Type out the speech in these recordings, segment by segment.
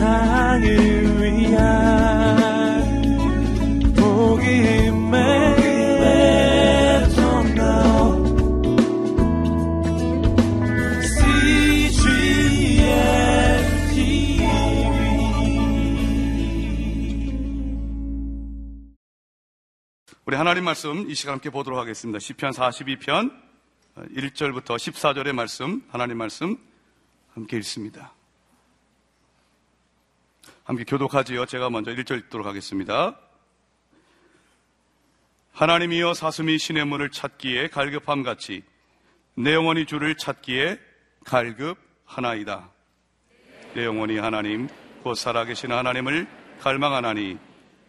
세상을 위한 복음의 우리 하나님 말씀 이 시간 함께 보도록 하겠습니다. 시편 42편 1절부터 14절의 말씀, 하나님 말씀 함께 읽습니다. 함께 교독하지요. 제가 먼저 1절 읽도록 하겠습니다. 하나님이여 사슴이 신의 문을 찾기에 갈급함 같이 내 영혼이 주를 찾기에 갈급하나이다. 내 영혼이 하나님 곧 살아계신 하나님을 갈망하나니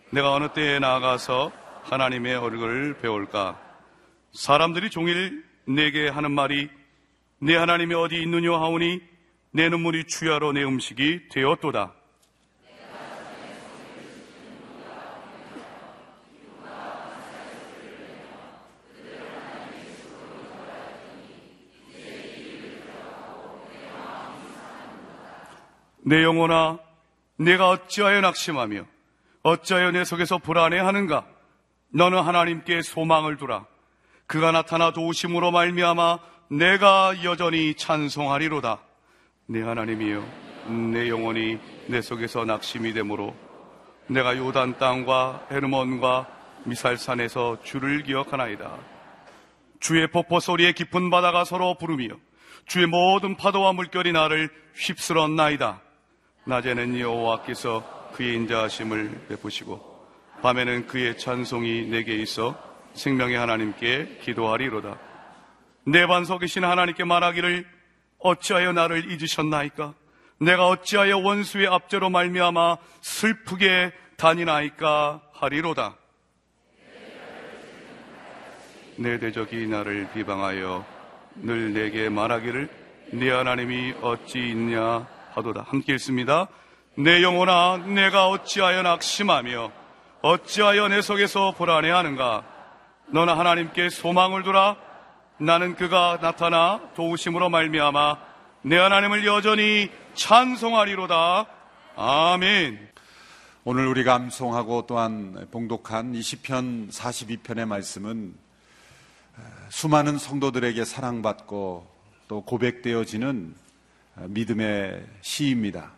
내가 어느 때에 나아가서 하나님의 얼굴을 배울까? 사람들이 종일 내게 하는 말이 내 하나님이 어디 있느냐 하오니 내 눈물이 주야로 내 음식이 되었도다. 내 영혼아, 내가 어찌하여 낙심하며 어찌하여 내 속에서 불안해하는가? 너는 하나님께 소망을 두라. 그가 나타나 도우심으로 말미암아 내가 여전히 찬송하리로다. 내 하나님이여, 내 영혼이 내 속에서 낙심이 되므로 내가 요단 땅과 헤르몬과 미살산에서 주를 기억하나이다. 주의 폭포 소리에 깊은 바다가 서로 부르며 주의 모든 파도와 물결이 나를 휩쓸었나이다. 낮에는 여호와께서 그의 인자하심을 베푸시고 밤에는 그의 찬송이 내게 있어 생명의 하나님께 기도하리로다. 내 반석이신 하나님께 말하기를 어찌하여 나를 잊으셨나이까? 내가 어찌하여 원수의 압제로 말미암아 슬프게 다니나이까 하리로다. 내 대적이 나를 비방하여 늘 내게 말하기를 네 하나님이 어찌 있냐 하도다. 함께 읽습니다. 내 영혼아 내가 어찌하여 낙심하며 어찌하여 내 속에서 불안해하는가? 너는 하나님께 소망을 두라. 나는 그가 나타나 도우심으로 말미암아 내 하나님을 여전히 찬송하리로다. 아멘. 오늘 우리가 암송하고 또한 봉독한 20편 42편의 말씀은 수많은 성도들에게 사랑받고 또 고백되어지는 믿음의 시입니다.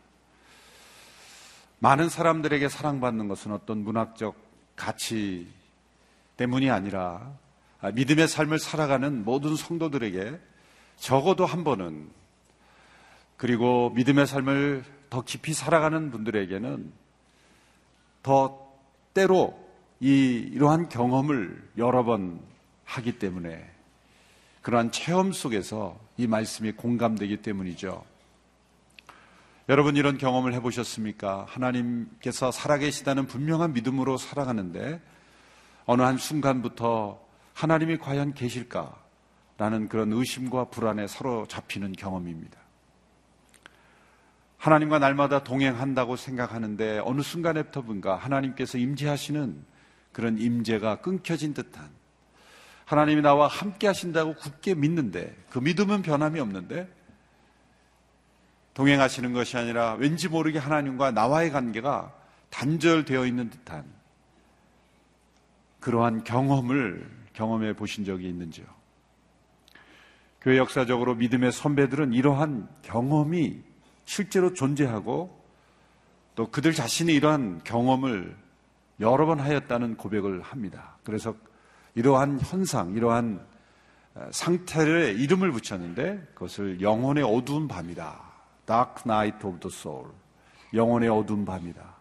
많은 사람들에게 사랑받는 것은 어떤 문학적 가치 때문이 아니라 믿음의 삶을 살아가는 모든 성도들에게 적어도 한 번은 그리고 믿음의 삶을 더 깊이 살아가는 분들에게는 더 때로 이 이러한 경험을 여러 번 하기 때문에 그러한 체험 속에서 이 말씀이 공감되기 때문이죠. 여러분 이런 경험을 해보셨습니까? 하나님께서 살아계시다는 분명한 믿음으로 살아가는데 어느 한 순간부터 하나님이 과연 계실까? 라는 그런 의심과 불안에 사로잡히는 경험입니다. 하나님과 날마다 동행한다고 생각하는데 어느 순간에부터인가 하나님께서 임재하시는 그런 임재가 끊겨진 듯한 하나님이 나와 함께 하신다고 굳게 믿는데 그 믿음은 변함이 없는데 동행하시는 것이 아니라 왠지 모르게 하나님과 나와의 관계가 단절되어 있는 듯한 그러한 경험을 경험해 보신 적이 있는지요? 교회 역사적으로 믿음의 선배들은 이러한 경험이 실제로 존재하고 또 그들 자신이 이러한 경험을 여러 번 하였다는 고백을 합니다. 그래서 이러한 현상, 이러한 상태를 이름을 붙였는데 그것을 영혼의 어두운 밤이다. Dark Night of the Soul. 영혼의 어두운 밤이다.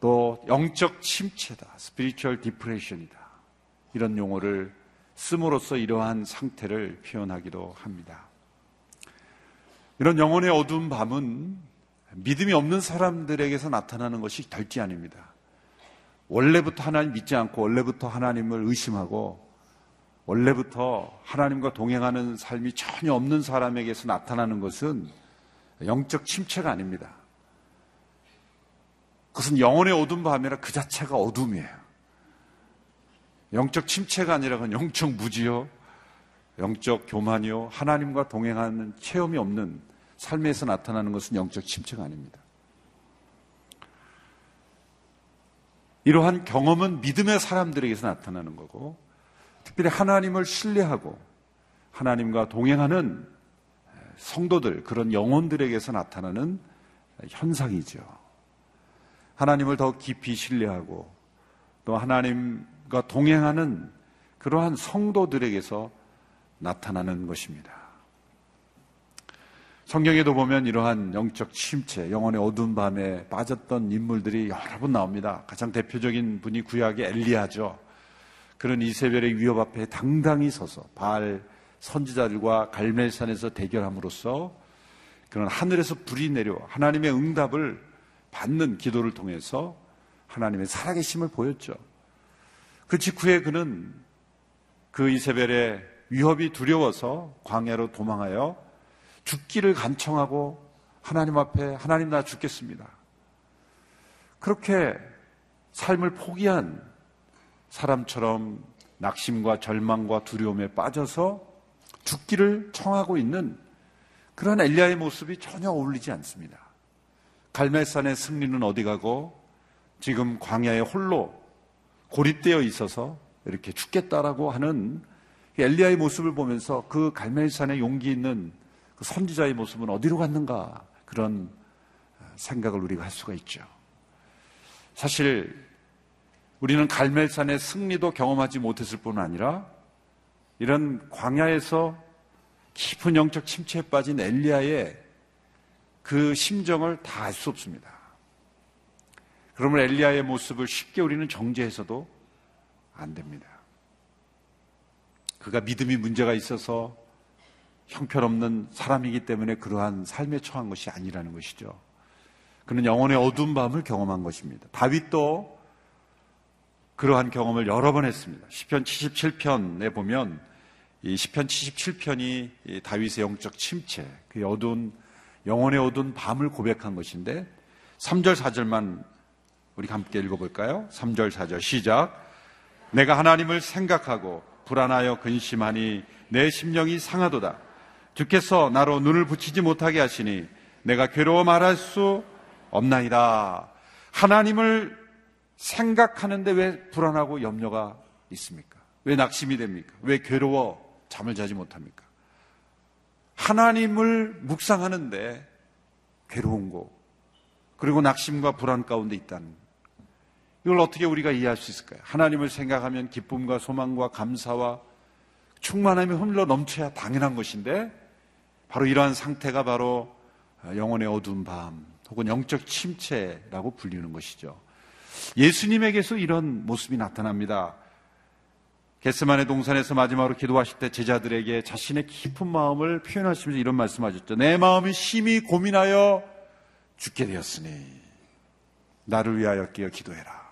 또 영적 침체다. Spiritual Depression이다. 이런 용어를 씀으로써 이러한 상태를 표현하기도 합니다. 이런 영혼의 어두운 밤은 믿음이 없는 사람들에게서 나타나는 것이 절대 아닙니다. 원래부터 하나님 믿지 않고 원래부터 하나님을 의심하고 원래부터 하나님과 동행하는 삶이 전혀 없는 사람에게서 나타나는 것은 영적 침체가 아닙니다. 그것은 영혼의 어둠 밤이라 그 자체가 어둠이에요. 영적 침체가 아니라 그건 영적 무지요, 영적 교만이요, 하나님과 동행하는 체험이 없는 삶에서 나타나는 것은 영적 침체가 아닙니다. 이러한 경험은 믿음의 사람들에게서 나타나는 거고, 특별히 하나님을 신뢰하고 하나님과 동행하는 성도들, 그런 영혼들에게서 나타나는 현상이죠. 하나님을 더 깊이 신뢰하고 또 하나님과 동행하는 그러한 성도들에게서 나타나는 것입니다. 성경에도 보면 이러한 영적 침체, 영혼의 어두운 밤에 빠졌던 인물들이 여러 번 나옵니다. 가장 대표적인 분이 구약의 엘리야죠. 그런 이세벨의 위협 앞에 당당히 서서 바알 선지자들과 갈멜산에서 대결함으로써 그런 하늘에서 불이 내려 하나님의 응답을 받는 기도를 통해서 하나님의 살아계심을 보였죠. 그 직후에 그는 그 이세벨의 위협이 두려워서 광야로 도망하여 죽기를 간청하고 하나님 앞에 하나님 나 죽겠습니다. 그렇게 삶을 포기한 사람처럼 낙심과 절망과 두려움에 빠져서 죽기를 청하고 있는 그런 엘리야의 모습이 전혀 어울리지 않습니다. 갈멜산의 승리는 어디 가고 지금 광야에 홀로 고립되어 있어서 이렇게 죽겠다라고 하는 엘리야의 모습을 보면서 그 갈멜산의 용기 있는 그 선지자의 모습은 어디로 갔는가 그런 생각을 우리가 할 수가 있죠. 사실 우리는 갈멜산의 승리도 경험하지 못했을 뿐 아니라 이런 광야에서 깊은 영적 침체에 빠진 엘리야의 그 심정을 다 알 수 없습니다. 그러면 엘리야의 모습을 쉽게 우리는 정죄해서도 안 됩니다. 그가 믿음이 문제가 있어서 형편없는 사람이기 때문에 그러한 삶에 처한 것이 아니라는 것이죠. 그는 영혼의 어두운 밤을 경험한 것입니다. 다윗도 그러한 경험을 여러 번 했습니다. 시편 77편에 보면 이 시편 77편이 다윗의 영적 침체, 그 어두운 영혼의 어두운 밤을 고백한 것인데 3절 4절만 우리 함께 읽어 볼까요? 3절 4절 시작. 내가 하나님을 생각하고 불안하여 근심하니 내 심령이 상하도다. 주께서 나로 눈을 붙이지 못하게 하시니 내가 괴로워 말할 수 없나이다. 하나님을 생각하는데 왜 불안하고 염려가 있습니까? 왜 낙심이 됩니까? 왜 괴로워 잠을 자지 못합니까? 하나님을 묵상하는데 괴로운 거, 그리고 낙심과 불안 가운데 있다는 이걸 어떻게 우리가 이해할 수 있을까요? 하나님을 생각하면 기쁨과 소망과 감사와 충만함이 흘러 넘쳐야 당연한 것인데 바로 이러한 상태가 바로 영혼의 어두운 밤 혹은 영적 침체라고 불리는 것이죠. 예수님에게서 이런 모습이 나타납니다. 게스만의 동산에서 마지막으로 기도하실 때 제자들에게 자신의 깊은 마음을 표현하시면서 이런 말씀하셨죠. 내 마음이 심히 고민하여 죽게 되었으니 나를 위하여 끼어 기도해라.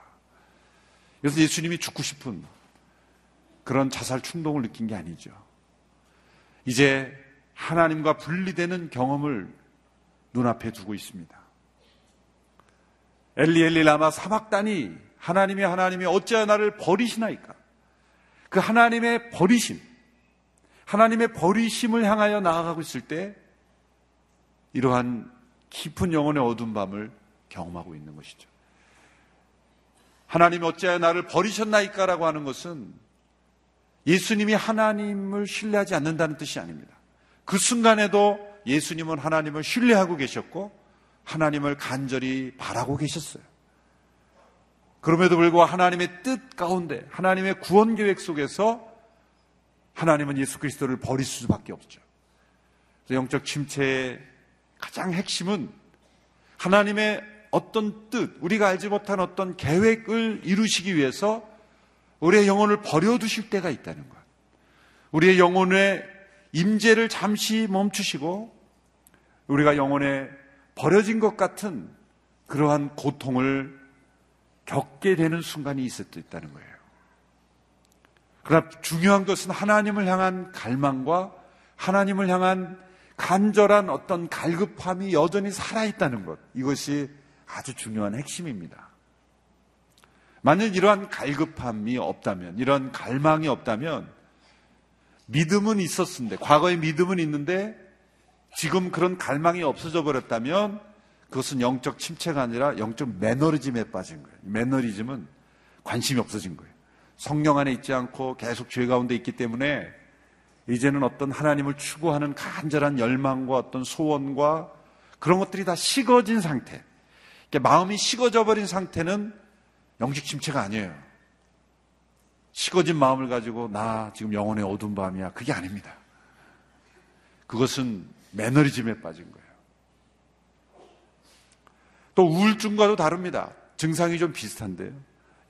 그래서 예수님이 죽고 싶은 그런 자살 충동을 느낀 게 아니죠. 이제 하나님과 분리되는 경험을 눈앞에 두고 있습니다. 엘리 엘리 라마 사막단이 하나님이 하나님이 어찌하여 나를 버리시나이까? 그 하나님의 버리심, 하나님의 버리심을 향하여 나아가고 있을 때 이러한 깊은 영혼의 어두운 밤을 경험하고 있는 것이죠. 하나님이 어찌하여 나를 버리셨나이까라고 하는 것은 예수님이 하나님을 신뢰하지 않는다는 뜻이 아닙니다. 그 순간에도 예수님은 하나님을 신뢰하고 계셨고 하나님을 간절히 바라고 계셨어요. 그럼에도 불구하고 하나님의 뜻 가운데 하나님의 구원 계획 속에서 하나님은 예수 그리스도를 버릴 수밖에 없죠. 영적 침체의 가장 핵심은 하나님의 어떤 뜻, 우리가 알지 못한 어떤 계획을 이루시기 위해서 우리의 영혼을 버려두실 때가 있다는 것. 우리의 영혼의 임재를 잠시 멈추시고 우리가 영혼에 버려진 것 같은 그러한 고통을 겪게 되는 순간이 있을 수 있다는 거예요. 그러나 중요한 것은 하나님을 향한 갈망과 하나님을 향한 간절한 어떤 갈급함이 여전히 살아있다는 것. 이것이 아주 중요한 핵심입니다. 만약 이러한 갈급함이 없다면, 이런 갈망이 없다면, 믿음은 있었는데, 과거에 믿음은 있는데, 지금 그런 갈망이 없어져 버렸다면, 그것은 영적 침체가 아니라 영적 매너리즘에 빠진 거예요. 매너리즘은 관심이 없어진 거예요. 성령 안에 있지 않고 계속 죄 가운데 있기 때문에 이제는 어떤 하나님을 추구하는 간절한 열망과 어떤 소원과 그런 것들이 다 식어진 상태. 마음이 식어져 버린 상태는 영적 침체가 아니에요. 식어진 마음을 가지고 나 지금 영혼의 어두운 밤이야. 그게 아닙니다. 그것은 매너리즘에 빠진 거예요. 또 우울증과도 다릅니다. 증상이 좀 비슷한데요.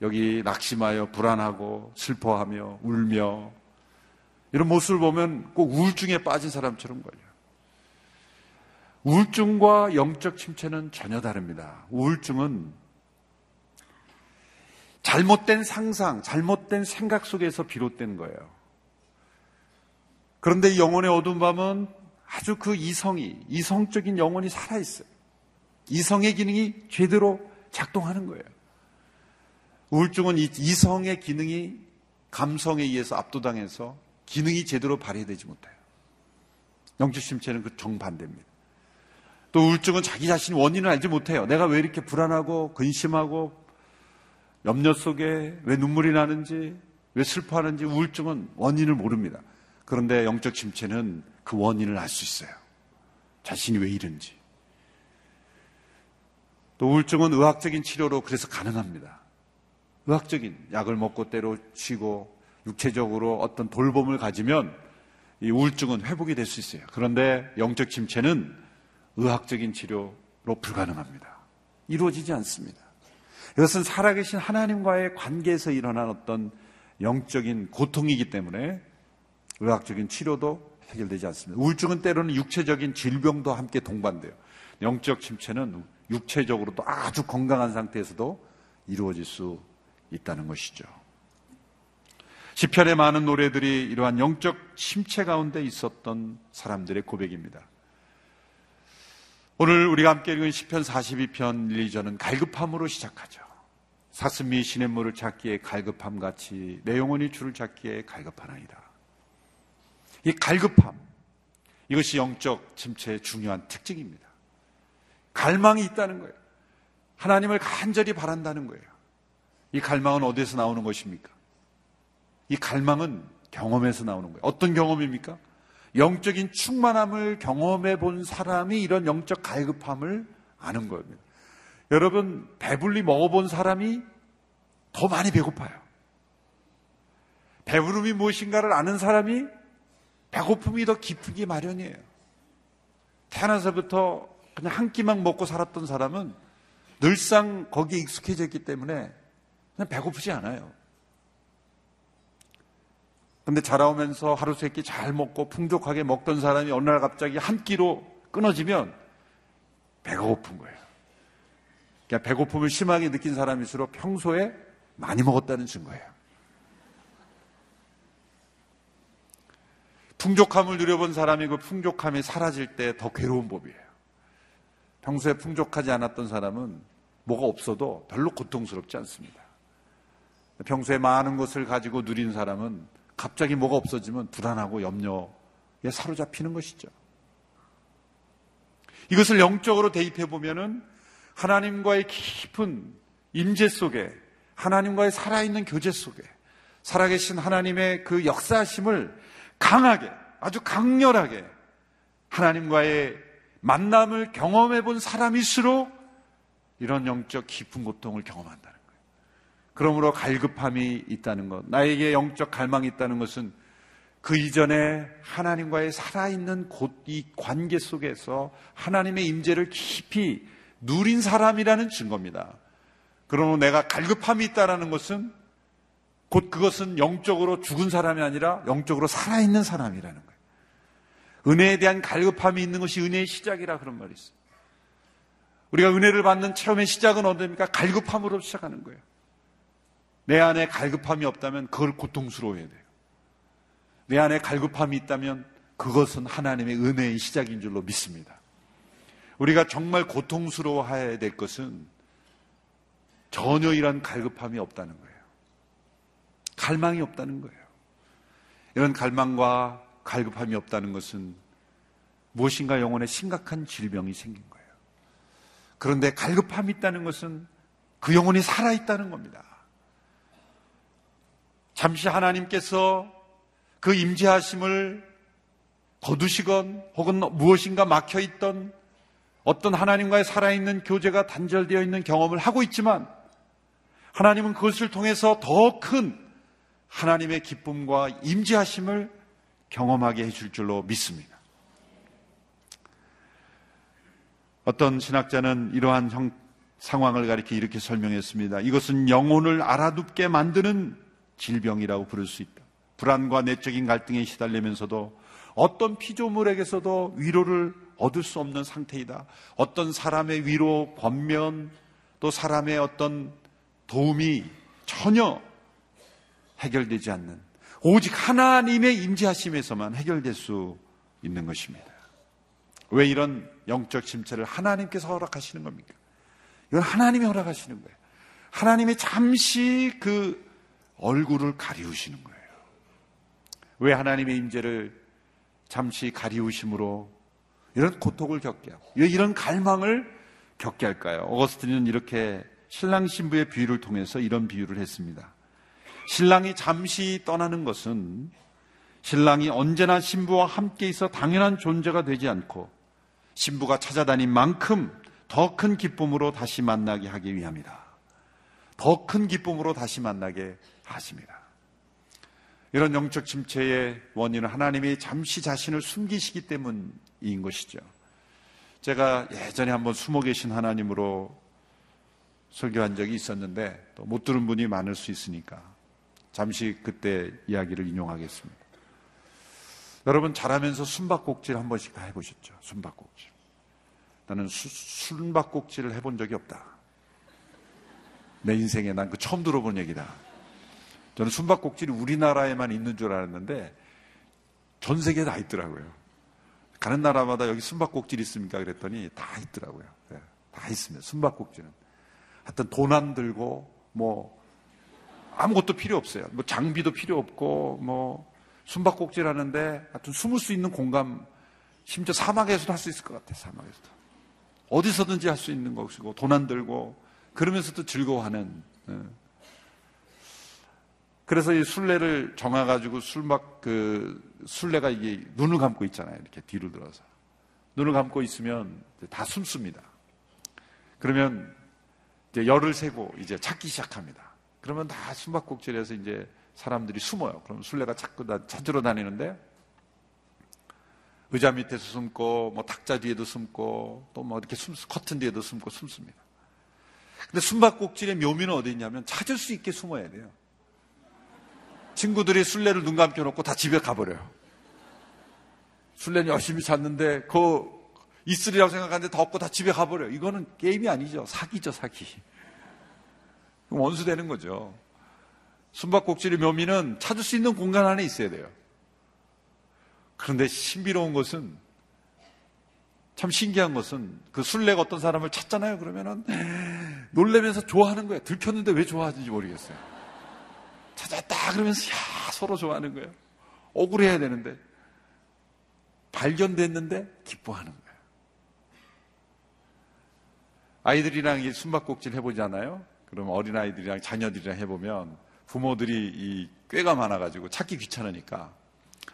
여기 낙심하여 불안하고 슬퍼하며 울며 이런 모습을 보면 꼭 우울증에 빠진 사람처럼 걸려요. 우울증과 영적 침체는 전혀 다릅니다. 우울증은 잘못된 상상, 잘못된 생각 속에서 비롯된 거예요. 그런데 이 영혼의 어두운 밤은 아주 그 이성이, 이성적인 영혼이 살아있어요. 이성의 기능이 제대로 작동하는 거예요. 우울증은 이성의 기능이 감성에 의해서 압도당해서 기능이 제대로 발휘되지 못해요. 영적 심체는 그 정반대입니다. 또 우울증은 자기 자신 원인을 알지 못해요. 내가 왜 이렇게 불안하고 근심하고 염려 속에 왜 눈물이 나는지 왜 슬퍼하는지 우울증은 원인을 모릅니다. 그런데 영적 심체는 그 원인을 알 수 있어요. 자신이 왜 이런지. 또 우울증은 의학적인 치료로 그래서 가능합니다. 의학적인 약을 먹고 때로치고 육체적으로 어떤 돌봄을 가지면 이 우울증은 회복이 될 수 있어요. 그런데 영적 침체는 의학적인 치료로 불가능합니다. 이루어지지 않습니다. 이것은 살아계신 하나님과의 관계에서 일어난 어떤 영적인 고통이기 때문에 의학적인 치료도 해결되지 않습니다. 우울증은 때로는 육체적인 질병도 함께 동반돼요. 영적 침체는 육체적으로도 아주 건강한 상태에서도 이루어질 수 있다는 것이죠. 시편의 많은 노래들이 이러한 영적 침체 가운데 있었던 사람들의 고백입니다. 오늘 우리가 함께 읽은 시편 42편 1, 2절은 갈급함으로 시작하죠. 사슴이 시냇물을 찾기에 갈급함 같이 내 영혼이 주를 찾기에 갈급하나이다. 이 갈급함 이것이 영적 침체의 중요한 특징입니다. 갈망이 있다는 거예요. 하나님을 간절히 바란다는 거예요. 이 갈망은 어디에서 나오는 것입니까? 이 갈망은 경험에서 나오는 거예요. 어떤 경험입니까? 영적인 충만함을 경험해 본 사람이 이런 영적 갈급함을 아는 겁니다. 여러분, 배불리 먹어본 사람이 더 많이 배고파요. 배부름이 무엇인가를 아는 사람이 배고픔이 더 깊은 게 마련이에요. 태어나서부터 그냥 한 끼만 먹고 살았던 사람은 늘상 거기에 익숙해져 있기 때문에 그냥 배고프지 않아요. 근데 자라오면서 하루 세 끼 잘 먹고 풍족하게 먹던 사람이 어느 날 갑자기 한 끼로 끊어지면 배가 고픈 거예요. 그러니까 배고픔을 심하게 느낀 사람일수록 평소에 많이 먹었다는 증거예요. 풍족함을 누려본 사람이 그 풍족함이 사라질 때 더 괴로운 법이에요. 평소에 풍족하지 않았던 사람은 뭐가 없어도 별로 고통스럽지 않습니다. 평소에 많은 것을 가지고 누린 사람은 갑자기 뭐가 없어지면 불안하고 염려에 사로잡히는 것이죠. 이것을 영적으로 대입해 보면은 하나님과의 깊은 임재 속에 하나님과의 살아있는 교제 속에 살아계신 하나님의 그 역사심을 강하게 아주 강렬하게 하나님과의 만남을 경험해 본 사람일수록 이런 영적 깊은 고통을 경험한다는 거예요. 그러므로 갈급함이 있다는 것, 나에게 영적 갈망이 있다는 것은 그 이전에 하나님과의 살아있는 곳 이 관계 속에서 하나님의 임재를 깊이 누린 사람이라는 증거입니다. 그러므로 내가 갈급함이 있다는 것은 곧 그것은 영적으로 죽은 사람이 아니라 영적으로 살아있는 사람이라는 거예요. 은혜에 대한 갈급함이 있는 것이 은혜의 시작이라 그런 말이 있어요. 우리가 은혜를 받는 체험의 시작은 어디입니까? 갈급함으로 시작하는 거예요. 내 안에 갈급함이 없다면 그걸 고통스러워해야 돼요. 내 안에 갈급함이 있다면 그것은 하나님의 은혜의 시작인 줄로 믿습니다. 우리가 정말 고통스러워해야 될 것은 전혀 이런 갈급함이 없다는 거예요. 갈망이 없다는 거예요. 이런 갈망과 갈급함이 없다는 것은 무엇인가 영혼에 심각한 질병이 생긴 거예요. 그런데 갈급함이 있다는 것은 그 영혼이 살아있다는 겁니다. 잠시 하나님께서 그 임재하심을 거두시건 혹은 무엇인가 막혀 있던 어떤 하나님과의 살아있는 교제가 단절되어 있는 경험을 하고 있지만 하나님은 그것을 통해서 더 큰 하나님의 기쁨과 임재하심을 경험하게 해줄 줄로 믿습니다. 어떤 신학자는 이러한 형, 상황을 가리켜 이렇게 설명했습니다. 이것은 영혼을 알아둡게 만드는 질병이라고 부를 수 있다. 불안과 내적인 갈등에 시달리면서도 어떤 피조물에게서도 위로를 얻을 수 없는 상태이다. 어떤 사람의 위로, 권면, 또 사람의 어떤 도움이 전혀 해결되지 않는 오직 하나님의 임재하심에서만 해결될 수 있는 것입니다. 왜 이런 영적 침체를 하나님께서 허락하시는 겁니까? 이건 하나님이 허락하시는 거예요. 하나님이 잠시 그 얼굴을 가리우시는 거예요. 왜 하나님의 임재를 잠시 가리우심으로 이런 고통을 겪게 하고 왜 이런 갈망을 겪게 할까요? 어거스틴은 이렇게 신랑 신부의 비유를 통해서 이런 비유를 했습니다. 신랑이 잠시 떠나는 것은 신랑이 언제나 신부와 함께 있어 당연한 존재가 되지 않고 신부가 찾아다닌 만큼 더 큰 기쁨으로 다시 만나게 하기 위함이다. 더 큰 기쁨으로 다시 만나게 하십니다. 이런 영적 침체의 원인은 하나님이 잠시 자신을 숨기시기 때문 인 것이죠. 제가 예전에 한번 숨어 계신 하나님으로 설교한 적이 있었는데 또 못 들은 분이 많을 수 있으니까 잠시 그때 이야기를 인용하겠습니다. 여러분 잘하면서 숨바꼭질 한 번씩 다 해보셨죠? 숨바꼭질. 나는 수, 숨바꼭질을 해본 적이 없다. 내 인생에 난 그 처음 들어본 얘기다. 저는 숨바꼭질이 우리나라에만 있는 줄 알았는데 전 세계에 다 있더라고요. 가는 나라마다 여기 숨바꼭질 있습니까? 그랬더니 다 있더라고요. 네, 다 있습니다. 숨바꼭질은. 하여튼 돈 안 들고 뭐 아무것도 필요 없어요. 뭐 장비도 필요 없고 뭐 숨바꼭질 하는데 하여튼 숨을 수 있는 공간 심지어 사막에서도 할 수 있을 것 같아요. 사막에서도. 어디서든지 할 수 있는 것이고 돈 안 들고 그러면서도 즐거워하는 네. 그래서 이 순례를 정해가지고 술막 그 순례가 이게 눈을 감고 있잖아요. 이렇게 뒤로 들어서 눈을 감고 있으면 다 숨습니다. 그러면 이제 열을 세고 이제 찾기 시작합니다. 그러면 다 숨바꼭질해서 이제 사람들이 숨어요. 그럼 순례가 자꾸 다 찾으러 다니는데 의자 밑에서 숨고 뭐 탁자 뒤에도 숨고 또 뭐 이렇게 숨 커튼 뒤에도 숨고 숨습니다. 근데 숨바꼭질의 묘미는 어디 있냐면 찾을 수 있게 숨어야 돼요. 친구들이 술래를 눈 감겨 놓고 다 집에 가버려요. 술래는 열심히 찾는데 그 있으리라고 생각하는데 다 없고 다 집에 가버려요. 이거는 게임이 아니죠. 사기죠, 사기. 원수 되는 거죠. 숨바꼭질의 묘미는 찾을 수 있는 공간 안에 있어야 돼요. 그런데 신비로운 것은 참 신기한 것은 그 술래가 어떤 사람을 찾잖아요. 그러면은 놀래면서 좋아하는 거예요. 들켰는데 왜 좋아하는지 모르겠어요. 찾았다 그러면서 야 서로 좋아하는 거예요. 억울해야 되는데 발견됐는데 기뻐하는 거예요. 아이들이랑 숨바꼭질 해보잖아요. 그럼 어린 아이들이랑 자녀들이랑 해보면 부모들이 이 꾀가 많아가지고 찾기 귀찮으니까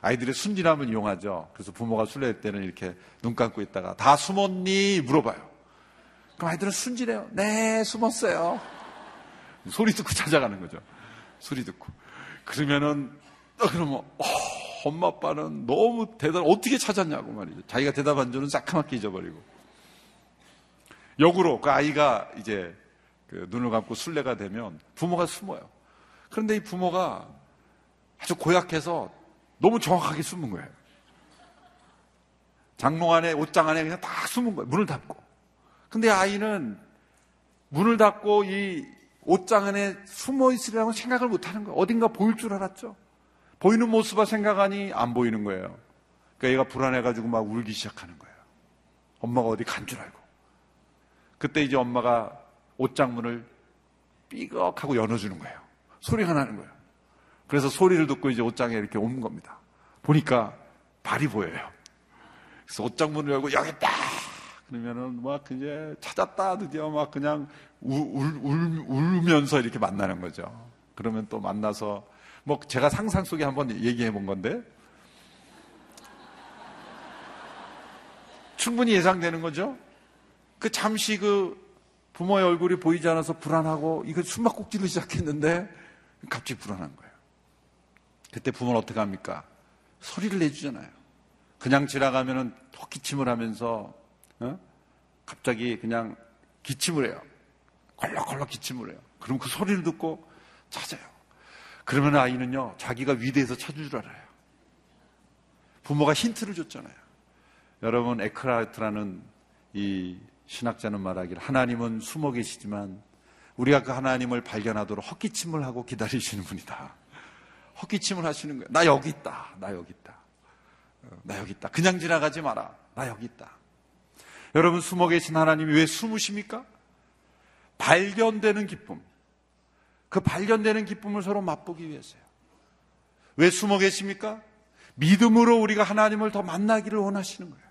아이들의 순진함을 이용하죠. 그래서 부모가 술래일 때는 이렇게 눈 감고 있다가 다 숨었니 물어봐요. 그럼 아이들은 순진해요. 네 숨었어요. 소리 듣고 찾아가는 거죠. 소리 듣고. 그러면은, 어, 그러면, 어, 엄마 아빠는 너무 대단, 어떻게 찾았냐고 말이죠. 자기가 대답한 줄은 새카맣게 잊어버리고. 역으로 그 아이가 이제 그 눈을 감고 술래가 되면 부모가 숨어요. 그런데 이 부모가 아주 고약해서 너무 정확하게 숨은 거예요. 장롱 안에, 옷장 안에 그냥 다 숨은 거예요. 문을 닫고. 근데 아이는 문을 닫고 이 옷장 안에 숨어 있으리라고 생각을 못 하는 거예요. 어딘가 보일 줄 알았죠. 보이는 모습을 생각하니 안 보이는 거예요. 그러니까 얘가 불안해가지고 막 울기 시작하는 거예요. 엄마가 어디 간 줄 알고. 그때 이제 엄마가 옷장 문을 삐걱하고 열어주는 거예요. 소리가 나는 거예요. 그래서 소리를 듣고 이제 옷장에 이렇게 온 겁니다. 보니까 발이 보여요. 그래서 옷장 문을 열고 여기 있다! 그러면은 막 이제 찾았다 드디어 막 그냥 울, 울, 울, 울면서 이렇게 만나는 거죠. 그러면 또 만나서 뭐 제가 상상 속에 한번 얘기해 본 건데 충분히 예상되는 거죠. 그 잠시 그 부모의 얼굴이 보이지 않아서 불안하고 이거 숨막꼭질을 시작했는데 갑자기 불안한 거예요. 그때 부모는 어떻게 합니까? 소리를 내주잖아요. 그냥 지나가면은 톡 기침을 하면서 어? 갑자기 그냥 기침을 해요. 걸럭걸럭 기침을 해요. 그럼 그 소리를 듣고 찾아요. 그러면 아이는요, 자기가 위대해서 찾을 줄 알아요. 부모가 힌트를 줬잖아요. 여러분, 에크라트라는 이 신학자는 말하기를 하나님은 숨어 계시지만 우리가 그 하나님을 발견하도록 헛기침을 하고 기다리시는 분이다. 헛기침을 하시는 거예요. 나 여기 있다. 나 여기 있다. 어, 나 여기 있다. 그냥 지나가지 마라. 나 여기 있다. 여러분 숨어 계신 하나님이 왜 숨으십니까? 발견되는 기쁨. 그 발견되는 기쁨을 서로 맛보기 위해서요. 왜 숨어 계십니까? 믿음으로 우리가 하나님을 더 만나기를 원하시는 거예요.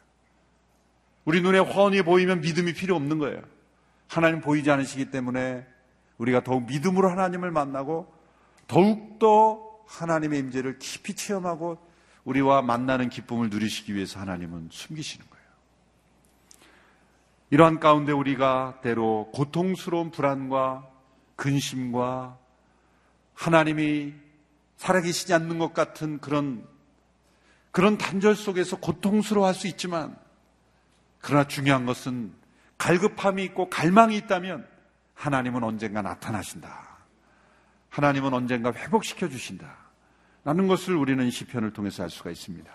우리 눈에 훤히 보이면 믿음이 필요 없는 거예요. 하나님 보이지 않으시기 때문에 우리가 더욱 믿음으로 하나님을 만나고 더욱더 하나님의 임재를 깊이 체험하고 우리와 만나는 기쁨을 누리시기 위해서 하나님은 숨기시는 거예요. 이러한 가운데 우리가 때로 고통스러운 불안과 근심과 하나님이 살아계시지 않는 것 같은 그런 그런 단절 속에서 고통스러워 할 수 있지만 그러나 중요한 것은 갈급함이 있고 갈망이 있다면 하나님은 언젠가 나타나신다. 하나님은 언젠가 회복시켜 주신다. 라는 것을 우리는 시편을 통해서 알 수가 있습니다.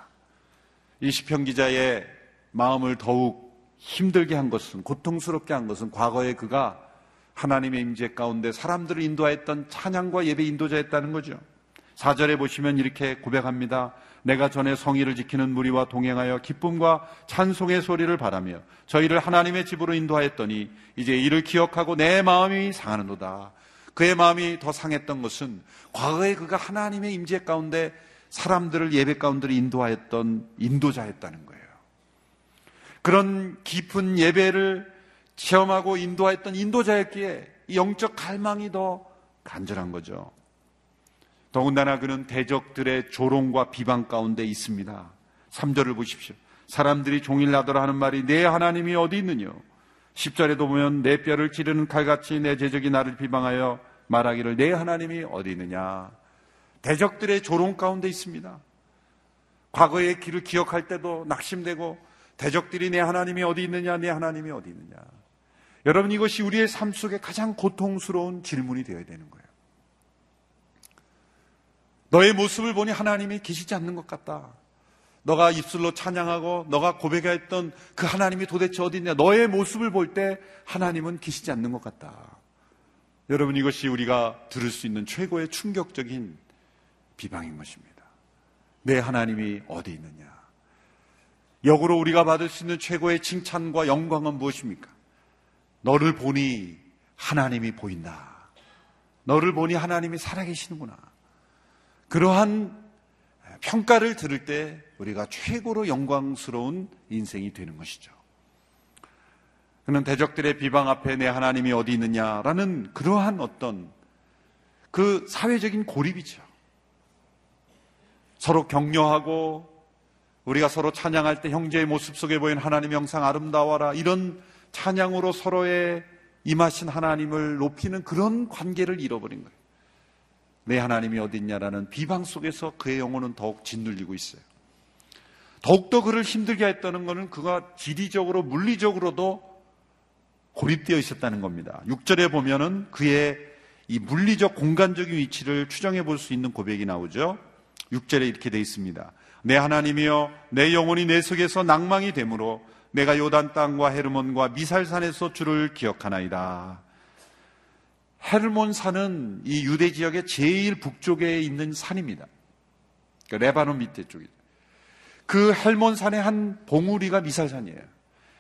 이 시편 기자의 마음을 더욱 힘들게 한 것은 고통스럽게 한 것은 과거에 그가 하나님의 임재 가운데 사람들을 인도하였던 찬양과 예배 인도자였다는 거죠. 4절에 보시면 이렇게 고백합니다. 내가 전에 성의를 지키는 무리와 동행하여 기쁨과 찬송의 소리를 바라며 저희를 하나님의 집으로 인도하였더니 이제 이를 기억하고 내 마음이 상하는도다. 그의 마음이 더 상했던 것은 과거에 그가 하나님의 임재 가운데 사람들을 예배 가운데 인도하였던 인도자였다는 거예요. 그런 깊은 예배를 체험하고 인도하였던 인도자였기에 영적 갈망이 더 간절한 거죠. 더군다나 그는 대적들의 조롱과 비방 가운데 있습니다. 3절을 보십시오. 사람들이 종일 나더라 하는 말이 내 하나님이 어디 있느냐? 10절에도 보면 내 뼈를 찌르는 칼같이 내 제적이 나를 비방하여 말하기를 내 하나님이 어디 있느냐? 대적들의 조롱 가운데 있습니다. 과거의 길을 기억할 때도 낙심되고 대적들이 내 하나님이 어디 있느냐? 내 하나님이 어디 있느냐? 여러분 이것이 우리의 삶 속에 가장 고통스러운 질문이 되어야 되는 거예요. 너의 모습을 보니 하나님이 계시지 않는 것 같다. 너가 입술로 찬양하고 너가 고백했던 그 하나님이 도대체 어디 있냐? 너의 모습을 볼 때 하나님은 계시지 않는 것 같다. 여러분 이것이 우리가 들을 수 있는 최고의 충격적인 비방인 것입니다. 내 하나님이 어디 있느냐? 역으로 우리가 받을 수 있는 최고의 칭찬과 영광은 무엇입니까? 너를 보니 하나님이 보인다. 너를 보니 하나님이 살아계시는구나. 그러한 평가를 들을 때 우리가 최고로 영광스러운 인생이 되는 것이죠. 그는 대적들의 비방 앞에 내 하나님이 어디 있느냐라는 그러한 어떤 그 사회적인 고립이죠. 서로 격려하고 우리가 서로 찬양할 때 형제의 모습 속에 보이는 하나님 영상 아름다워라 이런 찬양으로 서로의 임하신 하나님을 높이는 그런 관계를 잃어버린 거예요. 내 하나님이 어딨냐라는 비방 속에서 그의 영혼은 더욱 짓눌리고 있어요. 더욱더 그를 힘들게 했다는 것은 그가 지리적으로 물리적으로도 고립되어 있었다는 겁니다. 6절에 보면은 그의 이 물리적 공간적인 위치를 추정해 볼 수 있는 고백이 나오죠. 6절에 이렇게 되어 있습니다. 내 하나님이여 내 영혼이 내 속에서 낭망이 되므로 내가 요단 땅과 헤르몬과 미살산에서 주를 기억하나이다. 헤르몬 산은 이 유대 지역의 제일 북쪽에 있는 산입니다. 그러니까 레바논 밑에 쪽이죠. 그 헬몬 산의 한 봉우리가 미살산이에요.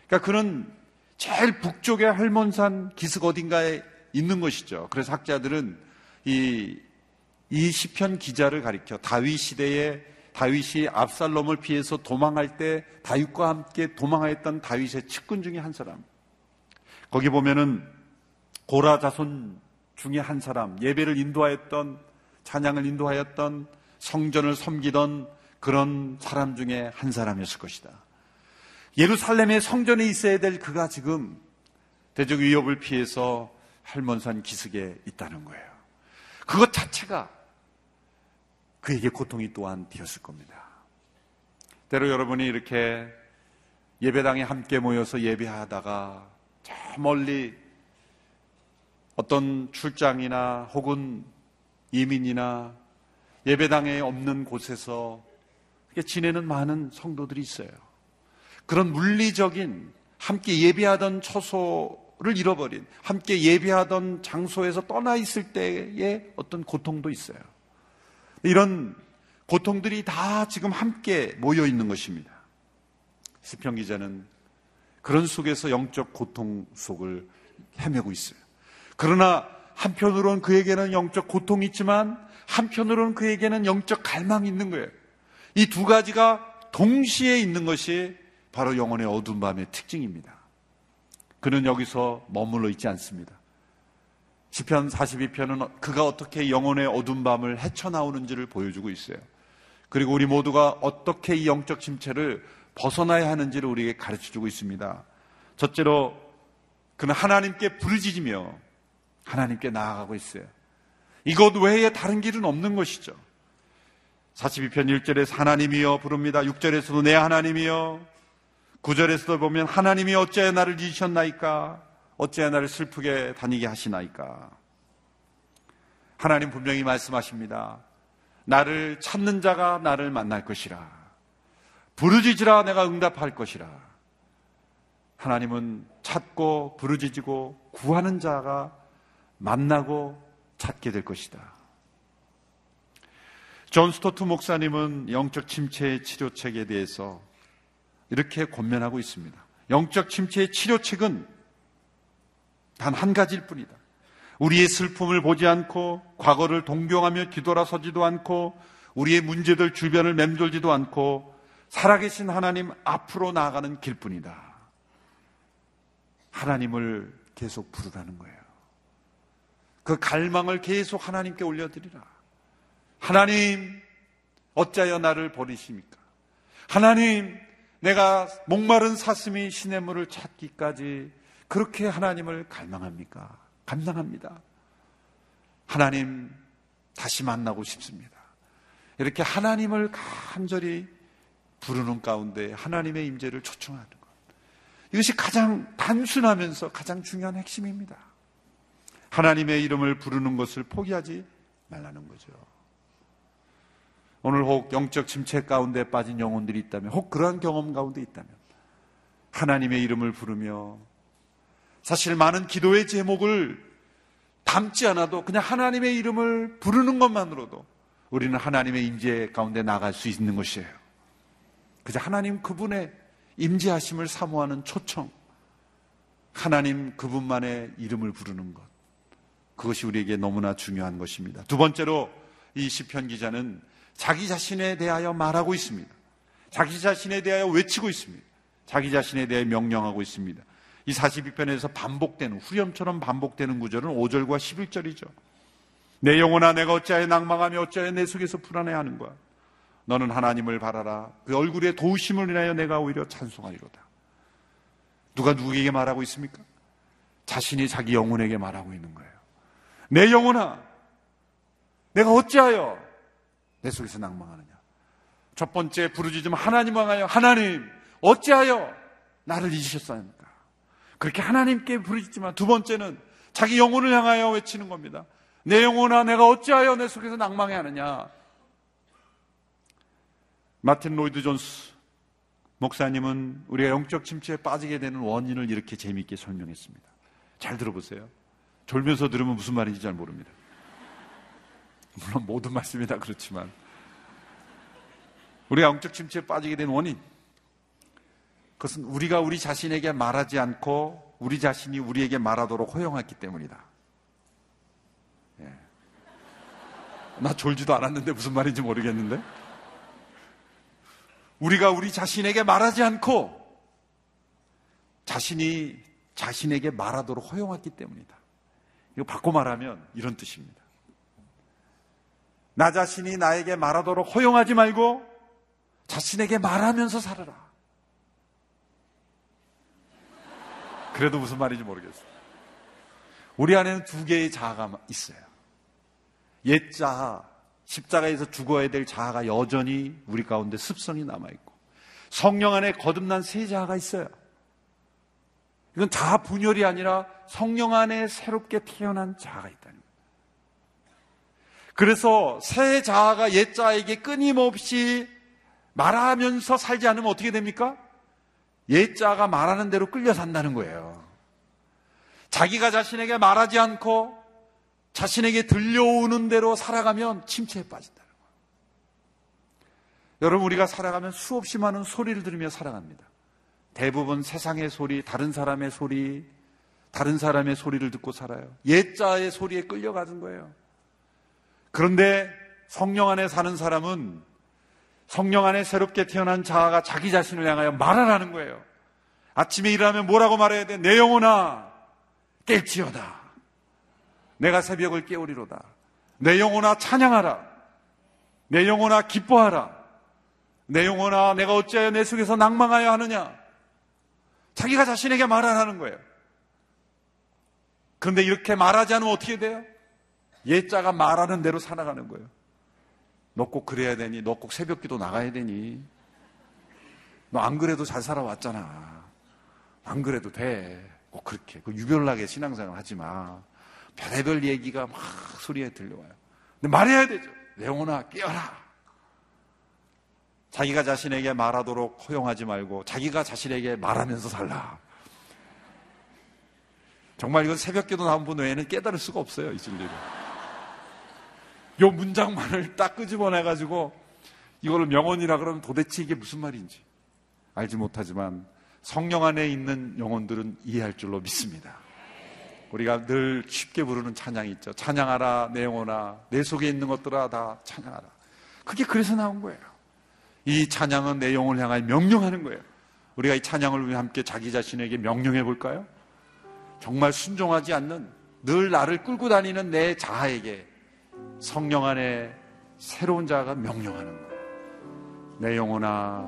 그러니까 그는 제일 북쪽의 헬몬 산 기슭 어딘가에 있는 것이죠. 그래서 학자들은 이, 이 시편 기자를 가리켜 다윗 시대에 다윗이 압살롬을 피해서 도망할 때 다윗과 함께 도망하였던 다윗의 측근 중에 한 사람. 거기 보면은 고라 자손 중에 한 사람, 예배를 인도하였던 찬양을 인도하였던 성전을 섬기던 그런 사람 중에 한 사람이었을 것이다. 예루살렘의 성전에 있어야 될 그가 지금 대적 위협을 피해서 할몬산 기슭에 있다는 거예요. 그것 자체가 그에게 고통이 또한 되었을 겁니다. 때로 여러분이 이렇게 예배당에 함께 모여서 예배하다가 저 멀리 어떤 출장이나 혹은 이민이나 예배당에 없는 곳에서 지내는 많은 성도들이 있어요. 그런 물리적인 함께 예배하던 처소를 잃어버린 함께 예배하던 장소에서 떠나 있을 때의 어떤 고통도 있어요. 이런 고통들이 다 지금 함께 모여 있는 것입니다. 시편 기자는 그런 속에서 영적 고통 속을 헤매고 있어요. 그러나 한편으로는 그에게는 영적 고통이 있지만 한편으로는 그에게는 영적 갈망이 있는 거예요. 이 두 가지가 동시에 있는 것이 바로 영혼의 어두운 밤의 특징입니다. 그는 여기서 머물러 있지 않습니다. 시편 42편은 그가 어떻게 영혼의 어두운 밤을 헤쳐나오는지를 보여주고 있어요. 그리고 우리 모두가 어떻게 이 영적 침체를 벗어나야 하는지를 우리에게 가르쳐 주고 있습니다. 첫째로 그는 하나님께 부르짖으며 하나님께 나아가고 있어요. 이것 외에 다른 길은 없는 것이죠. 42편 1절에서 하나님이여 부릅니다. 6절에서도 내 하나님이여 9절에서도 보면 하나님이 어찌하여 나를 잊으셨나이까 어찌하여 나를 슬프게 다니게 하시나이까 하나님 분명히 말씀하십니다. 나를 찾는 자가 나를 만날 것이라. 부르짖으라 내가 응답할 것이라. 하나님은 찾고 부르짖고 구하는 자가 만나고 찾게 될 것이다. 존 스토트 목사님은 영적 침체의 치료책에 대해서 이렇게 권면하고 있습니다. 영적 침체의 치료책은 단 한 가지일 뿐이다. 우리의 슬픔을 보지 않고 과거를 동경하며 뒤돌아서지도 않고 우리의 문제들 주변을 맴돌지도 않고 살아계신 하나님 앞으로 나아가는 길뿐이다. 하나님을 계속 부르라는 거예요. 그 갈망을 계속 하나님께 올려드리라. 하나님, 어찌하여 나를 버리십니까? 하나님, 내가 목마른 사슴이 시냇물을 찾기까지 그렇게 하나님을 갈망합니까? 감당합니다. 하나님 다시 만나고 싶습니다. 이렇게 하나님을 간절히 부르는 가운데 하나님의 임재를 초청하는 것. 이것이 가장 단순하면서 가장 중요한 핵심입니다. 하나님의 이름을 부르는 것을 포기하지 말라는 거죠. 오늘 혹 영적 침체 가운데 빠진 영혼들이 있다면, 혹 그러한 경험 가운데 있다면, 하나님의 이름을 부르며 사실 많은 기도의 제목을 담지 않아도 그냥 하나님의 이름을 부르는 것만으로도 우리는 하나님의 임재 가운데 나갈 수 있는 것이에요. 그저 하나님 그분의 임재하심을 사모하는 초청, 하나님 그분만의 이름을 부르는 것. 그것이 우리에게 너무나 중요한 것입니다. 두 번째로 이 시편 기자는 자기 자신에 대하여 말하고 있습니다. 자기 자신에 대하여 외치고 있습니다. 자기 자신에 대해 명령하고 있습니다. 이 42편에서 반복되는 후렴처럼 반복되는 구절은 5절과 11절이죠. 내 영혼아 내가 어찌하여 낭망하며 어찌하여 내 속에서 불안해하는 거야. 너는 하나님을 바라라. 그 얼굴에 도우심을 인하여 내가 오히려 찬송하리로다. 누가 누구에게 말하고 있습니까? 자신이 자기 영혼에게 말하고 있는 거예요. 내 영혼아, 내가 어찌하여 내 속에서 낭망하느냐? 첫 번째 부르짖음 하나님 왕하여 하나님 어찌하여 나를 잊으셨사옵니까? 그렇게 하나님께 부르짖지만 두 번째는 자기 영혼을 향하여 외치는 겁니다. 내 영혼아 내가 어찌하여 내 속에서 낭망해 하느냐. 마틴 로이드 존스 목사님은 우리가 영적 침체에 빠지게 되는 원인을 이렇게 재미있게 설명했습니다. 잘 들어보세요. 졸면서 들으면 무슨 말인지 잘 모릅니다. 물론 모든 말씀이 다 그렇지만 우리가 영적 침체에 빠지게 된 원인 그것은 우리가 우리 자신에게 말하지 않고 우리 자신이 우리에게 말하도록 허용했기 때문이다. 예. 나 졸지도 않았는데 무슨 말인지 모르겠는데. 우리가 우리 자신에게 말하지 않고 자신이 자신에게 말하도록 허용했기 때문이다. 이거 바꿔 말하면 이런 뜻입니다. 나 자신이 나에게 말하도록 허용하지 말고 자신에게 말하면서 살아라. 그래도 무슨 말인지 모르겠어요. 우리 안에는 두 개의 자아가 있어요. 옛 자아, 십자가에서 죽어야 될 자아가 여전히 우리 가운데 습성이 남아있고, 성령 안에 거듭난 새 자아가 있어요. 이건 자아 분열이 아니라 성령 안에 새롭게 태어난 자아가 있다는 거예요. 그래서 새 자아가 옛 자아에게 끊임없이 말하면서 살지 않으면 어떻게 됩니까? 옛 자아가 말하는 대로 끌려 산다는 거예요. 자기가 자신에게 말하지 않고 자신에게 들려오는 대로 살아가면 침체에 빠진다는 거예요. 여러분, 우리가 살아가면 수없이 많은 소리를 들으며 살아갑니다. 대부분 세상의 소리, 다른 사람의 소리, 다른 사람의 소리를 듣고 살아요. 옛자의 소리에 끌려가는 거예요. 그런데 성령 안에 사는 사람은 성령 안에 새롭게 태어난 자아가 자기 자신을 향하여 말하라는 거예요. 아침에 일어나면 뭐라고 말해야 돼? 내 영혼아, 깰지어다. 내가 새벽을 깨우리로다. 내 영혼아, 찬양하라. 내 영혼아, 기뻐하라. 내 영혼아, 내가 어찌하여 내 속에서 낭망하여 하느냐? 자기가 자신에게 말하라는 거예요. 그런데 이렇게 말하지 않으면 어떻게 돼요? 옛자가 말하는 대로 살아가는 거예요. 너 꼭 그래야 되니? 너 꼭 새벽 기도 나가야 되니? 너 안 그래도 잘 살아왔잖아. 안 그래도 돼. 꼭 그렇게. 그 유별나게 신앙생활 하지 마. 별의별 얘기가 막 소리에 들려와요. 근데 말해야 되죠. 레오나, 깨어라. 자기가 자신에게 말하도록 허용하지 말고 자기가 자신에게 말하면서 살라. 정말 이건 새벽 기도 나온 분 외에는 깨달을 수가 없어요, 이 진리를. 요 문장만을 딱 끄집어내가지고 이걸 명언이라 그러면 도대체 이게 무슨 말인지 알지 못하지만 성령 안에 있는 영혼들은 이해할 줄로 믿습니다. 우리가 늘 쉽게 부르는 찬양이 있죠. 찬양하라, 내 영혼아, 내 속에 있는 것들아 다 찬양하라. 그게 그래서 나온 거예요. 이 찬양은 내 영혼을 향하여 명령하는 거예요. 우리가 이 찬양을 위해 함께 자기 자신에게 명령해 볼까요? 정말 순종하지 않는 늘 나를 끌고 다니는 내 자아에게 성령 안에 새로운 자가 명령하는 거예요. 내 영혼아,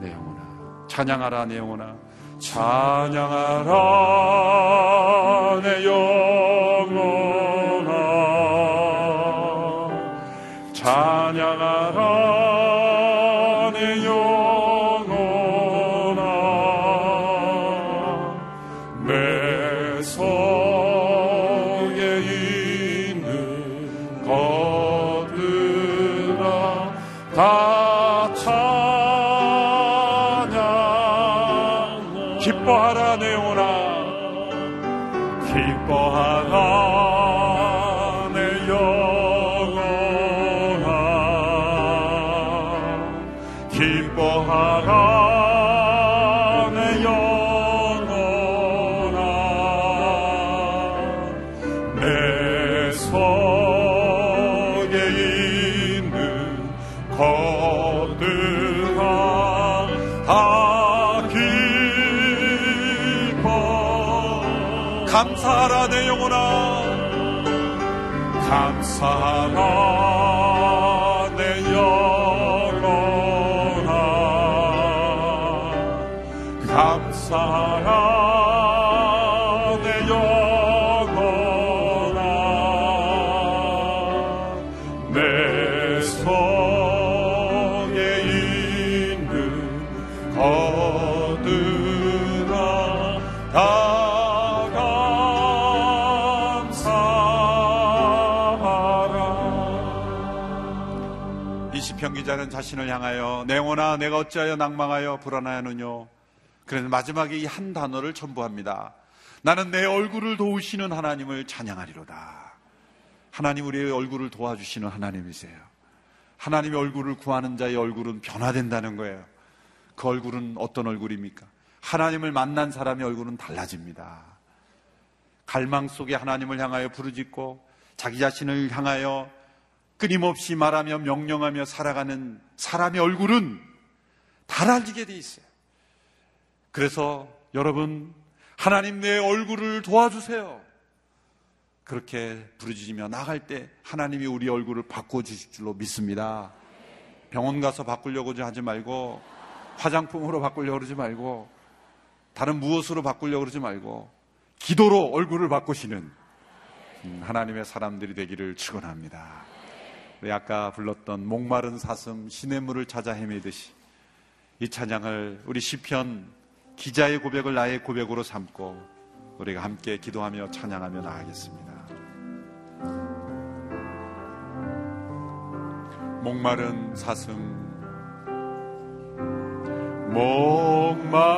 내 영혼아, 찬양하라, 내 영혼아, 찬양하라, 내 영혼아, 이 시편 기자는 자신을 향하여 내 영혼아 내가 어찌하여 낭망하여 불안하느뇨 그래서 마지막에 이 한 단어를 첨부합니다. 나는 내 얼굴을 도우시는 하나님을 찬양하리로다. 하나님 우리의 얼굴을 도와주시는 하나님이세요. 하나님의 얼굴을 구하는 자의 얼굴은 변화된다는 거예요. 그 얼굴은 어떤 얼굴입니까? 하나님을 만난 사람의 얼굴은 달라집니다. 갈망 속에 하나님을 향하여 부르짖고 자기 자신을 향하여 끊임없이 말하며 명령하며 살아가는 사람의 얼굴은 달라지게 돼 있어요. 그래서 여러분, 하나님 내 얼굴을 도와주세요. 그렇게 부르짖으며 나갈 때 하나님이 우리 얼굴을 바꿔 주실 줄로 믿습니다. 병원 가서 바꾸려고 하지 말고 화장품으로 바꾸려고 그러지 말고 다른 무엇으로 바꾸려고 그러지 말고 기도로 얼굴을 바꾸시는 음, 하나님의 사람들이 되기를 축원합니다. 우리 아까 불렀던 목마른 사슴 시냇물을 찾아 헤매듯이 이 찬양을 우리 시편 기자의 고백을 나의 고백으로 삼고 우리가 함께 기도하며 찬양하며 나가겠습니다. 목마른 사슴 목마른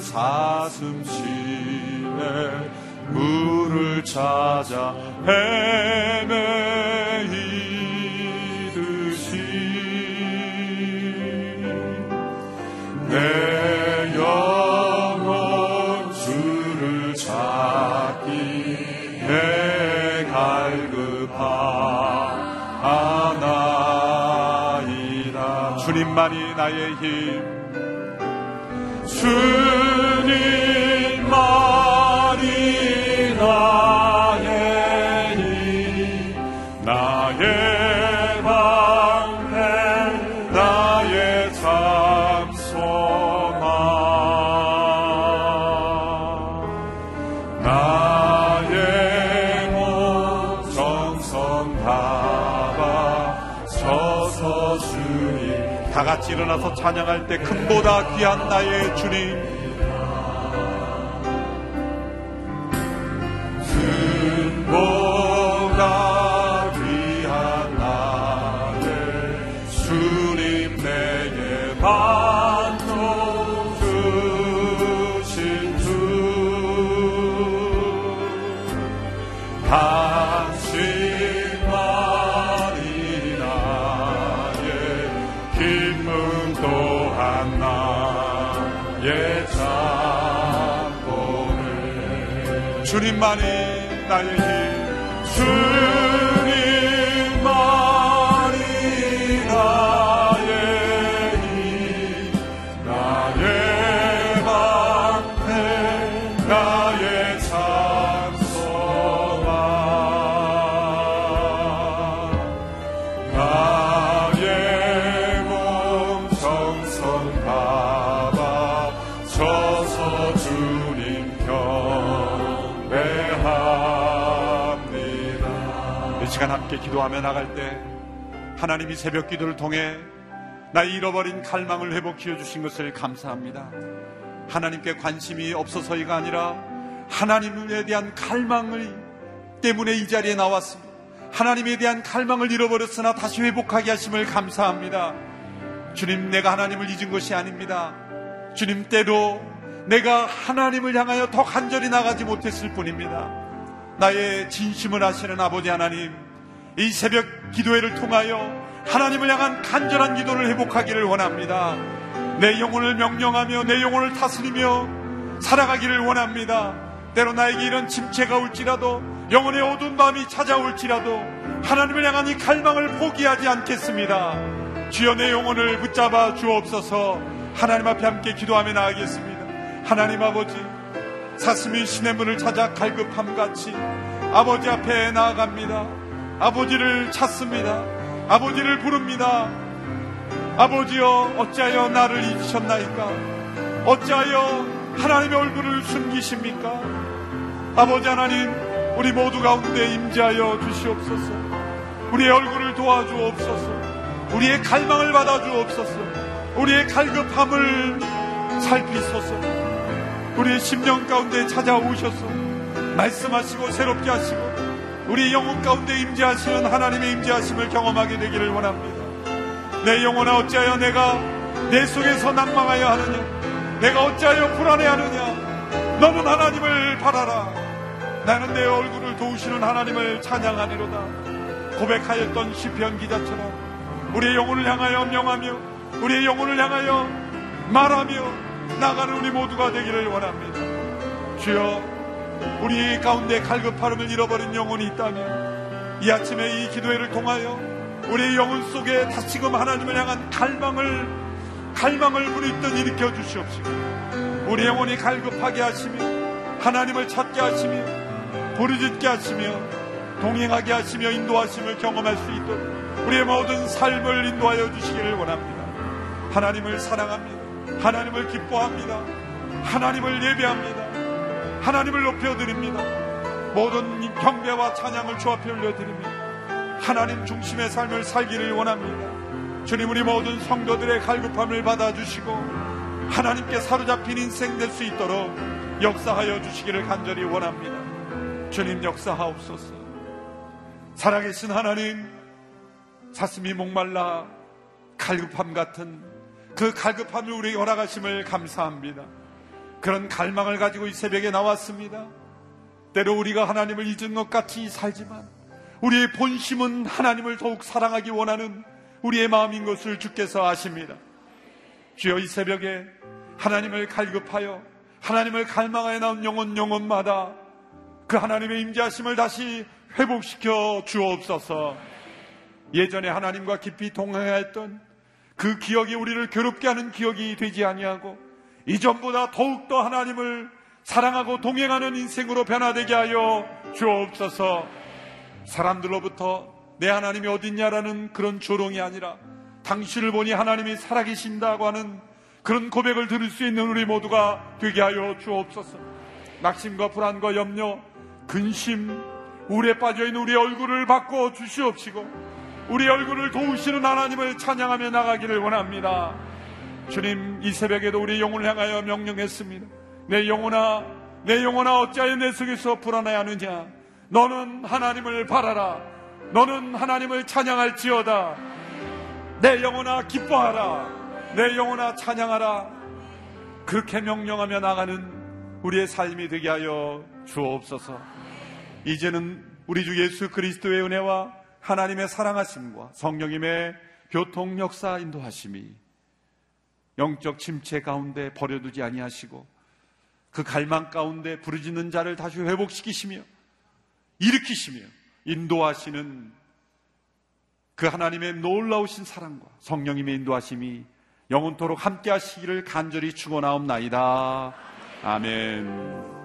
사슴 시에 물을 찾아 헤매이듯이 내 영혼 주를 찾기 내 갈급하나이다. 주님만이 나의 힘. 주님 일어나서 찬양할 때 금보다 귀한 나의 주님. 금보다 귀한 나의 주님 내게 반 주님만이 나의 힘 주 기도하며 나갈 때 하나님이 새벽 기도를 통해 나의 잃어버린 갈망을 회복시켜 주신 것을 감사합니다 하나님께 관심이 없어서가 아니라 하나님에 대한 갈망을 때문에 이 자리에 나왔습니다. 하나님에 대한 갈망을 잃어버렸으나 다시 회복하게 하심을 감사합니다. 주님, 내가 하나님을 잊은 것이 아닙니다. 주님 때로 내가 하나님을 향하여 더 간절히 나가지 못했을 뿐입니다. 나의 진심을 아시는 아버지 하나님, 이 새벽 기도회를 통하여 하나님을 향한 간절한 기도를 회복하기를 원합니다. 내 영혼을 명령하며 내 영혼을 다스리며 살아가기를 원합니다. 때로 나에게 이런 침체가 올지라도 영혼의 어두운 밤이 찾아올지라도 하나님을 향한 이 갈망을 포기하지 않겠습니다. 주여 내 영혼을 붙잡아 주옵소서 하나님 앞에 함께 기도하며 나가겠습니다. 하나님 아버지 사슴이 문을 찾아 갈급함 같이 아버지 앞에 나아갑니다. 아버지를 찾습니다. 아버지를 부릅니다. 아버지여 어찌하여 나를 잊으셨나이까? 어찌하여 하나님의 얼굴을 숨기십니까? 아버지 하나님 우리 모두 가운데 임재하여 주시옵소서. 우리의 얼굴을 도와주옵소서. 우리의 갈망을 받아주옵소서. 우리의 갈급함을 살피소서. 우리의 심령 가운데 찾아오셔서 말씀하시고 새롭게 하시고 우리 영혼 가운데 임재하시는 하나님의 임재하심을 경험하게 되기를 원합니다. 내 영혼아 어찌하여 내가 내 속에서 낭망하여 하느냐? 내가 어찌하여 불안해하느냐? 너는 하나님을 바라라. 나는 내 얼굴을 도우시는 하나님을 찬양하리로다. 고백하였던 시편 기자처럼 우리의 영혼을 향하여 명하며 우리의 영혼을 향하여 말하며 나가는 우리 모두가 되기를 원합니다. 주여 우리 가운데 갈급함을 잃어버린 영혼이 있다면 이 아침에 이 기도회를 통하여 우리의 영혼 속에 다시금 하나님을 향한 갈망을 갈망을 부리듯 일으켜 주시옵시고 우리 영혼이 갈급하게 하시며 하나님을 찾게 하시며 부르짖게 하시며 동행하게 하시며 인도하심을 경험할 수 있도록 우리의 모든 삶을 인도하여 주시기를 원합니다. 하나님을 사랑합니다. 하나님을 기뻐합니다. 하나님을 예배합니다. 하나님을 높여드립니다. 모든 경배와 찬양을 주 앞에 올려드립니다. 하나님 중심의 삶을 살기를 원합니다. 주님 우리 모든 성도들의 갈급함을 받아주시고 하나님께 사로잡힌 인생 될 수 있도록 역사하여 주시기를 간절히 원합니다. 주님 역사하옵소서. 살아계신 하나님, 사슴이 목말라 갈급함 같은 그 갈급함을 우리 허락하심을 감사합니다. 그런 갈망을 가지고 이 새벽에 나왔습니다. 때로 우리가 하나님을 잊은 것 같이 살지만 우리의 본심은 하나님을 더욱 사랑하기 원하는 우리의 마음인 것을 주께서 아십니다. 주여 이 새벽에 하나님을 갈급하여 하나님을 갈망하여 나온 영혼 영혼마다 그 하나님의 임재하심을 다시 회복시켜 주옵소서. 예전에 하나님과 깊이 동행하였던 그 기억이 우리를 괴롭게 하는 기억이 되지 아니하고 이전보다 더욱더 하나님을 사랑하고 동행하는 인생으로 변화되게 하여 주옵소서. 사람들로부터 내 하나님이 어딨냐라는 그런 조롱이 아니라 당신을 보니 하나님이 살아계신다고 하는 그런 고백을 들을 수 있는 우리 모두가 되게 하여 주옵소서. 낙심과 불안과 염려, 근심, 우울에 빠져 있는 우리 얼굴을 바꿔 주시옵시고 우리 얼굴을 도우시는 하나님을 찬양하며 나가기를 원합니다. 주님 이 새벽에도 우리 영혼을 향하여 명령했습니다. 내 영혼아, 내 영혼아 어찌하여 내 속에서 불안해하느냐? 너는 하나님을 바라라. 너는 하나님을 찬양할지어다. 내 영혼아 기뻐하라. 내 영혼아 찬양하라. 그렇게 명령하며 나가는 우리의 삶이 되게 하여 주옵소서. 이제는 우리 주 예수 그리스도의 은혜와 하나님의 사랑하심과 성령님의 교통 역사 인도하심이 영적 침체 가운데 버려두지 아니하시고 그 갈망 가운데 부르짖는 자를 다시 회복시키시며 일으키시며 인도하시는 그 하나님의 놀라우신 사랑과 성령님의 인도하심이 영원토록 함께 하시기를 간절히 축원하옵나이다. 아멘.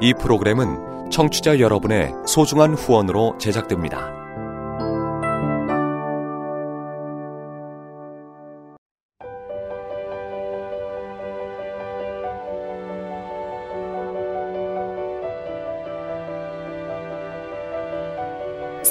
이 프로그램은 청취자 여러분의 소중한 후원으로 제작됩니다.